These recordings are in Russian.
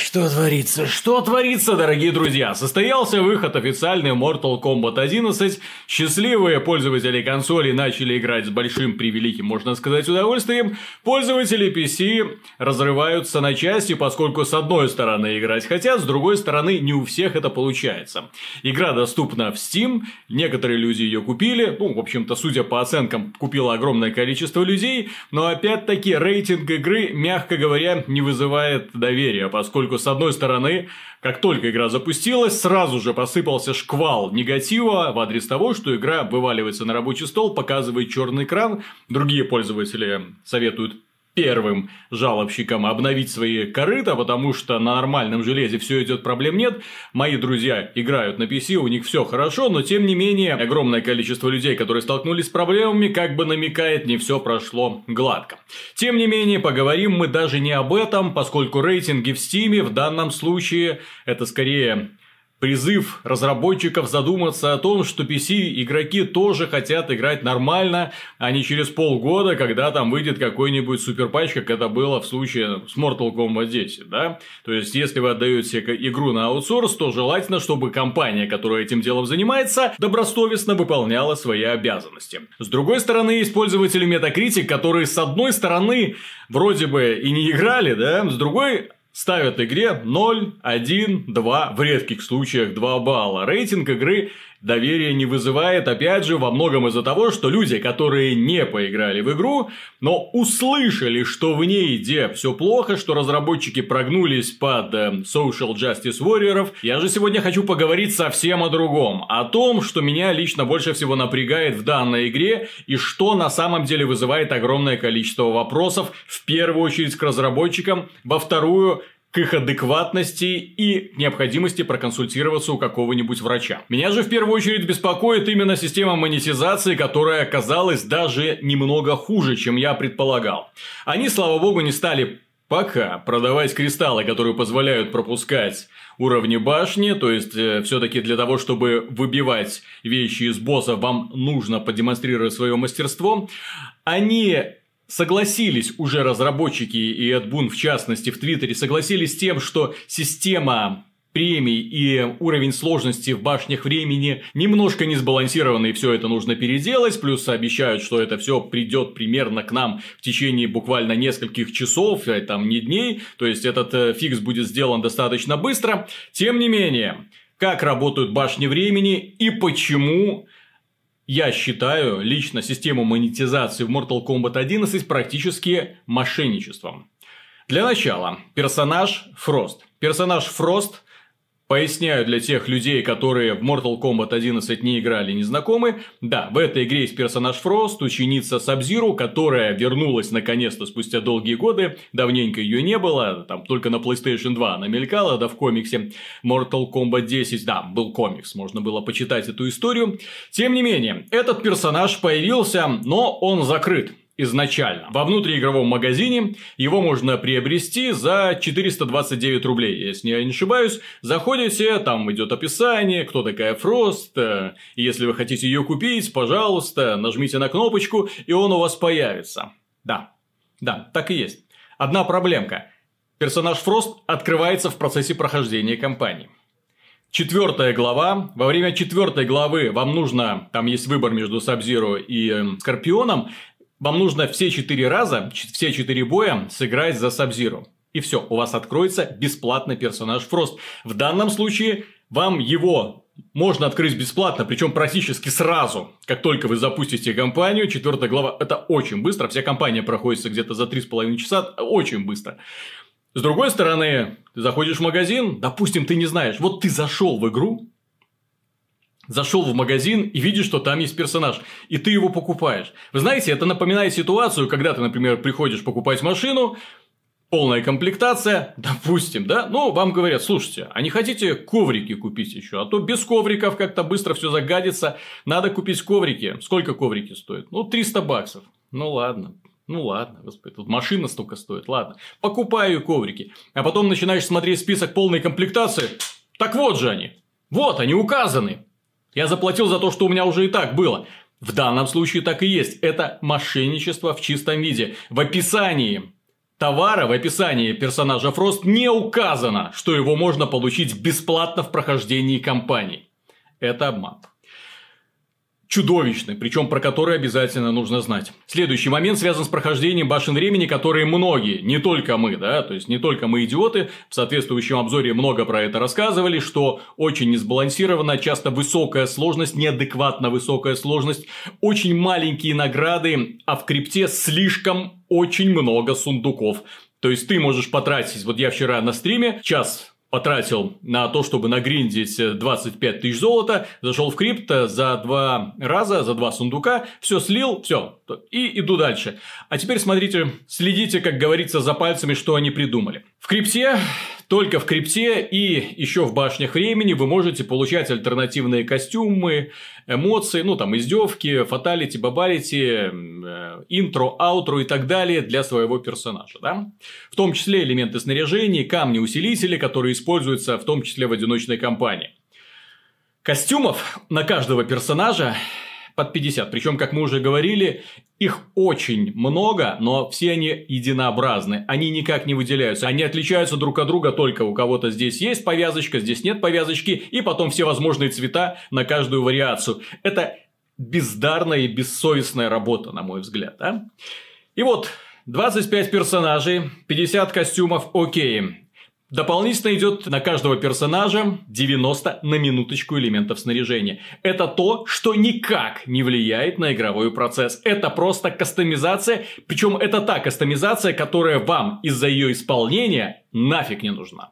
что творится? Что творится, дорогие друзья? Состоялся выход официальный Mortal Kombat 11. Счастливые пользователи консоли начали играть с большим превеликим, можно сказать, удовольствием. Пользователи PC разрываются на части, поскольку с одной стороны играть хотят, с другой стороны не у всех это получается. Игра доступна в Steam, некоторые люди ее купили, ну, в общем-то, судя по оценкам, купило огромное количество людей, но опять-таки рейтинг игры, мягко говоря, не вызывает доверия, поскольку, с одной стороны, как только игра запустилась, сразу же посыпался шквал негатива в адрес того, что игра вываливается на рабочий стол, показывает черный экран, другие пользователи советуют первым жалобщикам обновить свои корыта, потому что на нормальном железе все идет, проблем нет. Мои друзья играют на PC, у них все хорошо, но тем не менее огромное количество людей, которые столкнулись с проблемами, как бы намекает, не все прошло гладко. Тем не менее, поговорим мы даже не об этом, поскольку рейтинги в Steam в данном случае это скорее Призыв разработчиков задуматься о том, что PC-игроки тоже хотят играть нормально, а не через полгода, когда там выйдет какой-нибудь суперпатч, как это было в случае с Mortal Kombat 10, да? То есть, если вы отдаете игру на аутсорс, то желательно, чтобы компания, которая этим делом занимается, добросовестно выполняла свои обязанности. С другой стороны, есть пользователи Metacritic, которые с одной стороны вроде бы и не играли, да, с другой ставят игре 0, 1, 2, в редких случаях 2 балла. Рейтинг игры доверия не вызывает, опять же, во многом из-за того, что люди, которые не поиграли в игру, но услышали, что в ней где все плохо, что разработчики прогнулись под э, Social Justice Warriors, я же сегодня хочу поговорить совсем о другом, о том, что меня лично больше всего напрягает в данной игре и что на самом деле вызывает огромное количество вопросов, в первую очередь к разработчикам, во вторую к их адекватности и необходимости проконсультироваться у какого-нибудь врача. Меня же в первую очередь беспокоит именно система монетизации, которая оказалась даже немного хуже, чем я предполагал. Они, слава богу, не стали пока продавать кристаллы, которые позволяют пропускать уровни башни, то есть э, все-таки для того, чтобы выбивать вещи из босса, вам нужно продемонстрировать свое мастерство. Они согласились уже разработчики и Эд Бун в частности в Твиттере согласились с тем, что система премий и уровень сложности в башнях времени немножко не сбалансированный, все это нужно переделать, плюс обещают, что это все придет примерно к нам в течение буквально нескольких часов, э, там не дней, то есть этот э, фикс будет сделан достаточно быстро. Тем не менее, как работают башни времени и почему я считаю лично систему монетизации в Mortal Kombat 11 практически мошенничеством. Для начала, персонаж Фрост. Персонаж Фрост Поясняю для тех людей, которые в Mortal Kombat 11 не играли, не знакомы. Да, в этой игре есть персонаж Фрост, ученица Сабзиру, которая вернулась наконец-то спустя долгие годы. Давненько ее не было, там только на PlayStation 2 она мелькала, да в комиксе. Mortal Kombat 10, да, был комикс, можно было почитать эту историю. Тем не менее, этот персонаж появился, но он закрыт изначально. Во внутриигровом магазине его можно приобрести за 429 рублей, если я не ошибаюсь. Заходите, там идет описание, кто такая Фрост. Если вы хотите ее купить, пожалуйста, нажмите на кнопочку, и он у вас появится. Да, да, так и есть. Одна проблемка. Персонаж Фрост открывается в процессе прохождения кампании. Четвертая глава. Во время четвертой главы вам нужно, там есть выбор между Сабзиро и э, Скорпионом, вам нужно все четыре раза, все четыре боя сыграть за Сабзиру. И все, у вас откроется бесплатный персонаж Фрост. В данном случае вам его можно открыть бесплатно, причем практически сразу, как только вы запустите кампанию. Четвертая глава это очень быстро, вся кампания проходится где-то за 3,5 часа, очень быстро. С другой стороны, ты заходишь в магазин, допустим, ты не знаешь, вот ты зашел в игру, зашел в магазин и видишь, что там есть персонаж, и ты его покупаешь. Вы знаете, это напоминает ситуацию, когда ты, например, приходишь покупать машину, полная комплектация, допустим, да, ну, вам говорят, слушайте, а не хотите коврики купить еще, а то без ковриков как-то быстро все загадится, надо купить коврики. Сколько коврики стоят? Ну, 300 баксов. Ну, ладно, ну ладно, господи, тут машина столько стоит, ладно. Покупаю коврики. А потом начинаешь смотреть список полной комплектации. Так вот же они. Вот они указаны. Я заплатил за то, что у меня уже и так было. В данном случае так и есть. Это мошенничество в чистом виде. В описании товара в описании персонажа Фрост не указано, что его можно получить бесплатно в прохождении кампании. Это обман чудовищный, причем про который обязательно нужно знать. Следующий момент связан с прохождением башен времени, которые многие, не только мы, да, то есть не только мы идиоты, в соответствующем обзоре много про это рассказывали, что очень несбалансирована, часто высокая сложность, неадекватно высокая сложность, очень маленькие награды, а в крипте слишком очень много сундуков. То есть ты можешь потратить, вот я вчера на стриме час потратил на то, чтобы нагриндить 25 тысяч золота, зашел в крипто за два раза, за два сундука, все слил, все, и иду дальше. А теперь смотрите, следите, как говорится, за пальцами, что они придумали. В крипте только в крипте и еще в башнях времени вы можете получать альтернативные костюмы, эмоции, ну там издевки, фаталити, бабалити, э, интро, аутро и так далее для своего персонажа. Да? В том числе элементы снаряжения, камни-усилители, которые используются в том числе в одиночной кампании. Костюмов на каждого персонажа под 50. Причем, как мы уже говорили, их очень много, но все они единообразны. Они никак не выделяются. Они отличаются друг от друга только у кого-то здесь есть повязочка, здесь нет повязочки, и потом все возможные цвета на каждую вариацию. Это бездарная и бессовестная работа, на мой взгляд. Да? И вот, 25 персонажей, 50 костюмов, окей. Дополнительно идет на каждого персонажа 90 на минуточку элементов снаряжения. Это то, что никак не влияет на игровой процесс. Это просто кастомизация, причем это та кастомизация, которая вам из-за ее исполнения нафиг не нужна.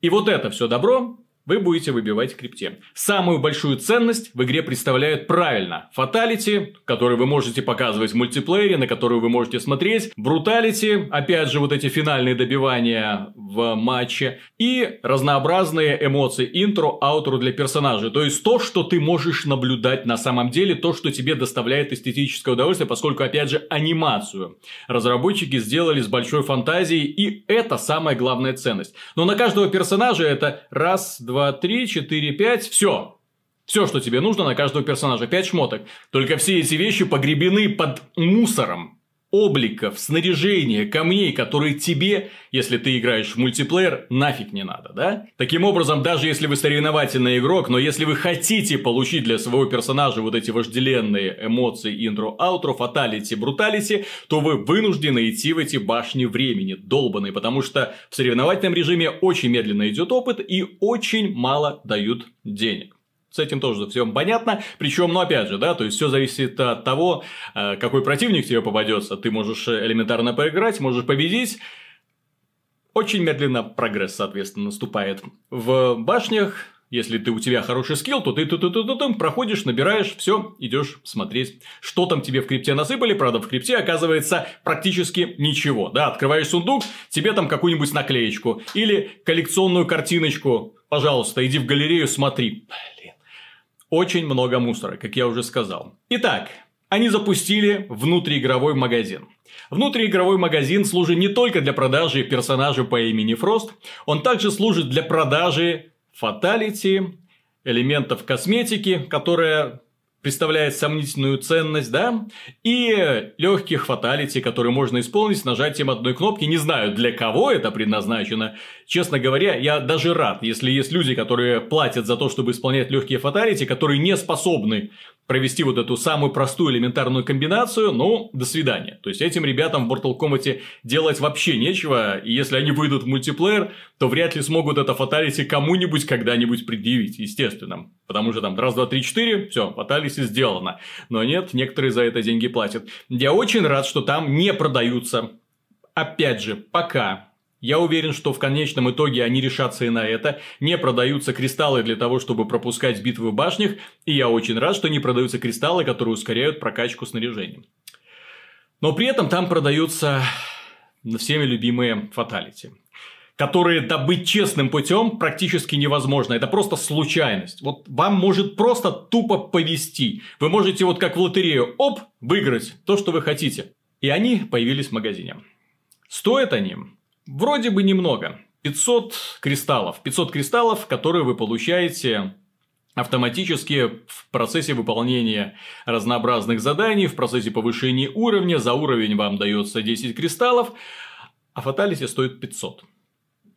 И вот это все добро вы будете выбивать в крипте. Самую большую ценность в игре представляют правильно фаталити, который вы можете показывать в мультиплеере, на который вы можете смотреть, бруталити, опять же вот эти финальные добивания в матче, и разнообразные эмоции, интро, аутро для персонажей. То есть то, что ты можешь наблюдать на самом деле, то, что тебе доставляет эстетическое удовольствие, поскольку, опять же, анимацию разработчики сделали с большой фантазией, и это самая главная ценность. Но на каждого персонажа это раз, два, два, три, четыре, пять, все. Все, что тебе нужно на каждого персонажа. Пять шмоток. Только все эти вещи погребены под мусором обликов, снаряжения, камней, которые тебе, если ты играешь в мультиплеер, нафиг не надо, да? Таким образом, даже если вы соревновательный игрок, но если вы хотите получить для своего персонажа вот эти вожделенные эмоции, интро, аутро, фаталити, бруталити, то вы вынуждены идти в эти башни времени, долбанные, потому что в соревновательном режиме очень медленно идет опыт и очень мало дают денег. С этим тоже все понятно. Причем, ну опять же, да, то есть все зависит от того, э, какой противник тебе попадется. Ты можешь элементарно проиграть, можешь победить. Очень медленно прогресс, соответственно, наступает. В башнях, если ты у тебя хороший скилл, то ты, ты, ты, ты, ты, ты проходишь, набираешь, все, идешь смотреть, что там тебе в крипте насыпали. Правда, в крипте оказывается практически ничего. Да, открываешь сундук, тебе там какую-нибудь наклеечку или коллекционную картиночку. Пожалуйста, иди в галерею, смотри. Блин очень много мусора, как я уже сказал. Итак, они запустили внутриигровой магазин. Внутриигровой магазин служит не только для продажи персонажа по имени Фрост, он также служит для продажи фаталити, элементов косметики, которая представляет сомнительную ценность, да, и легких фаталити, которые можно исполнить нажатием одной кнопки. Не знаю, для кого это предназначено. Честно говоря, я даже рад, если есть люди, которые платят за то, чтобы исполнять легкие фаталити, которые не способны провести вот эту самую простую элементарную комбинацию, ну, до свидания. То есть, этим ребятам в Mortal Kombat делать вообще нечего, и если они выйдут в мультиплеер, то вряд ли смогут это фаталити кому-нибудь когда-нибудь предъявить, естественно. Потому что там раз, два, три, четыре, все, фаталити сделано. Но нет, некоторые за это деньги платят. Я очень рад, что там не продаются, опять же, пока я уверен, что в конечном итоге они решатся и на это. Не продаются кристаллы для того, чтобы пропускать битвы в башнях. И я очень рад, что не продаются кристаллы, которые ускоряют прокачку снаряжения. Но при этом там продаются всеми любимые фаталити которые добыть честным путем практически невозможно. Это просто случайность. Вот вам может просто тупо повести. Вы можете вот как в лотерею, оп, выиграть то, что вы хотите. И они появились в магазине. Стоят они Вроде бы немного. 500 кристаллов. 500 кристаллов, которые вы получаете автоматически в процессе выполнения разнообразных заданий, в процессе повышения уровня. За уровень вам дается 10 кристаллов. а фаталити стоит 500.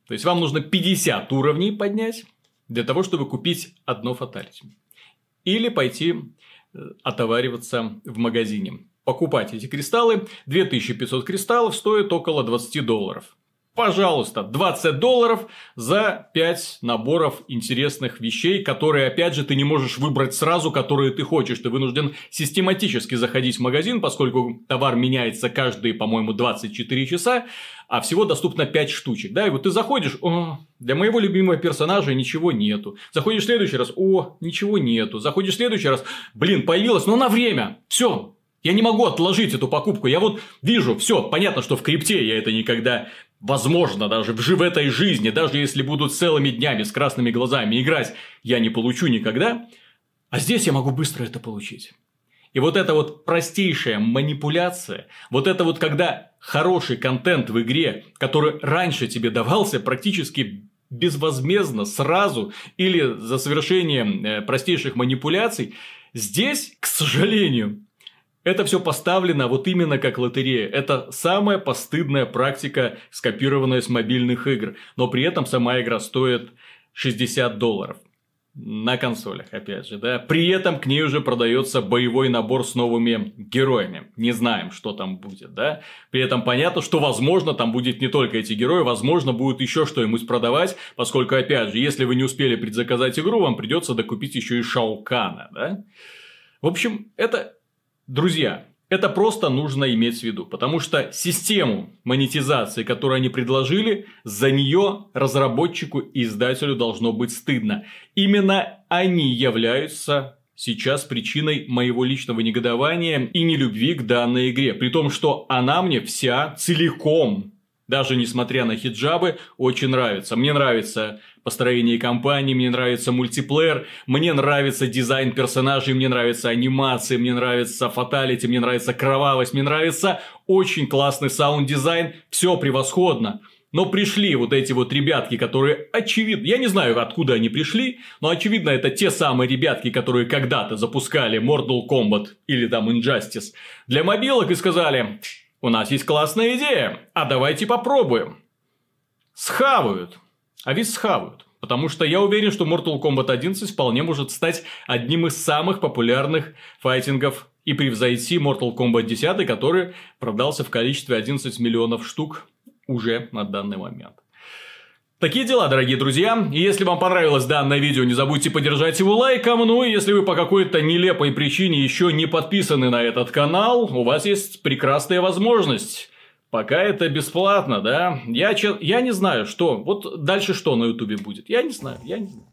То есть, вам нужно 50 уровней поднять для того, чтобы купить одно фаталити. Или пойти э, отовариваться в магазине. Покупать эти кристаллы. 2500 кристаллов стоит около 20 долларов. Пожалуйста, 20 долларов за 5 наборов интересных вещей, которые, опять же, ты не можешь выбрать сразу, которые ты хочешь. Ты вынужден систематически заходить в магазин, поскольку товар меняется каждые, по-моему, 24 часа, а всего доступно 5 штучек. Да, и вот ты заходишь, о, для моего любимого персонажа ничего нету. Заходишь в следующий раз, о, ничего нету. Заходишь в следующий раз, блин, появилось, но на время. Все, я не могу отложить эту покупку. Я вот вижу, все, понятно, что в крипте я это никогда возможно, даже в этой жизни, даже если буду целыми днями с красными глазами играть, я не получу никогда. А здесь я могу быстро это получить. И вот эта вот простейшая манипуляция, вот это вот когда хороший контент в игре, который раньше тебе давался практически безвозмездно, сразу, или за совершение э, простейших манипуляций, здесь, к сожалению, это все поставлено вот именно как лотерея. Это самая постыдная практика, скопированная с мобильных игр. Но при этом сама игра стоит 60 долларов. На консолях, опять же, да. При этом к ней уже продается боевой набор с новыми героями. Не знаем, что там будет, да. При этом понятно, что, возможно, там будет не только эти герои, возможно, будет еще что-нибудь продавать, поскольку, опять же, если вы не успели предзаказать игру, вам придется докупить еще и Шаукана, да. В общем, это Друзья, это просто нужно иметь в виду, потому что систему монетизации, которую они предложили, за нее разработчику и издателю должно быть стыдно. Именно они являются сейчас причиной моего личного негодования и нелюбви к данной игре. При том, что она мне вся целиком даже несмотря на хиджабы, очень нравится. Мне нравится построение компании, мне нравится мультиплеер, мне нравится дизайн персонажей, мне нравится анимация, мне нравится фаталити, мне нравится кровавость, мне нравится очень классный саунд-дизайн, все превосходно. Но пришли вот эти вот ребятки, которые очевидно, я не знаю, откуда они пришли, но очевидно это те самые ребятки, которые когда-то запускали Mortal Kombat или там Injustice для мобилок и сказали, у нас есть классная идея, а давайте попробуем. Схавают. А ведь схавают. Потому что я уверен, что Mortal Kombat 11 вполне может стать одним из самых популярных файтингов и превзойти Mortal Kombat 10, который продался в количестве 11 миллионов штук уже на данный момент. Такие дела, дорогие друзья. Если вам понравилось данное видео, не забудьте поддержать его лайком. Ну и если вы по какой-то нелепой причине еще не подписаны на этот канал, у вас есть прекрасная возможность. Пока это бесплатно, да? Я, я не знаю, что. Вот дальше что на ютубе будет. Я не знаю, я не знаю.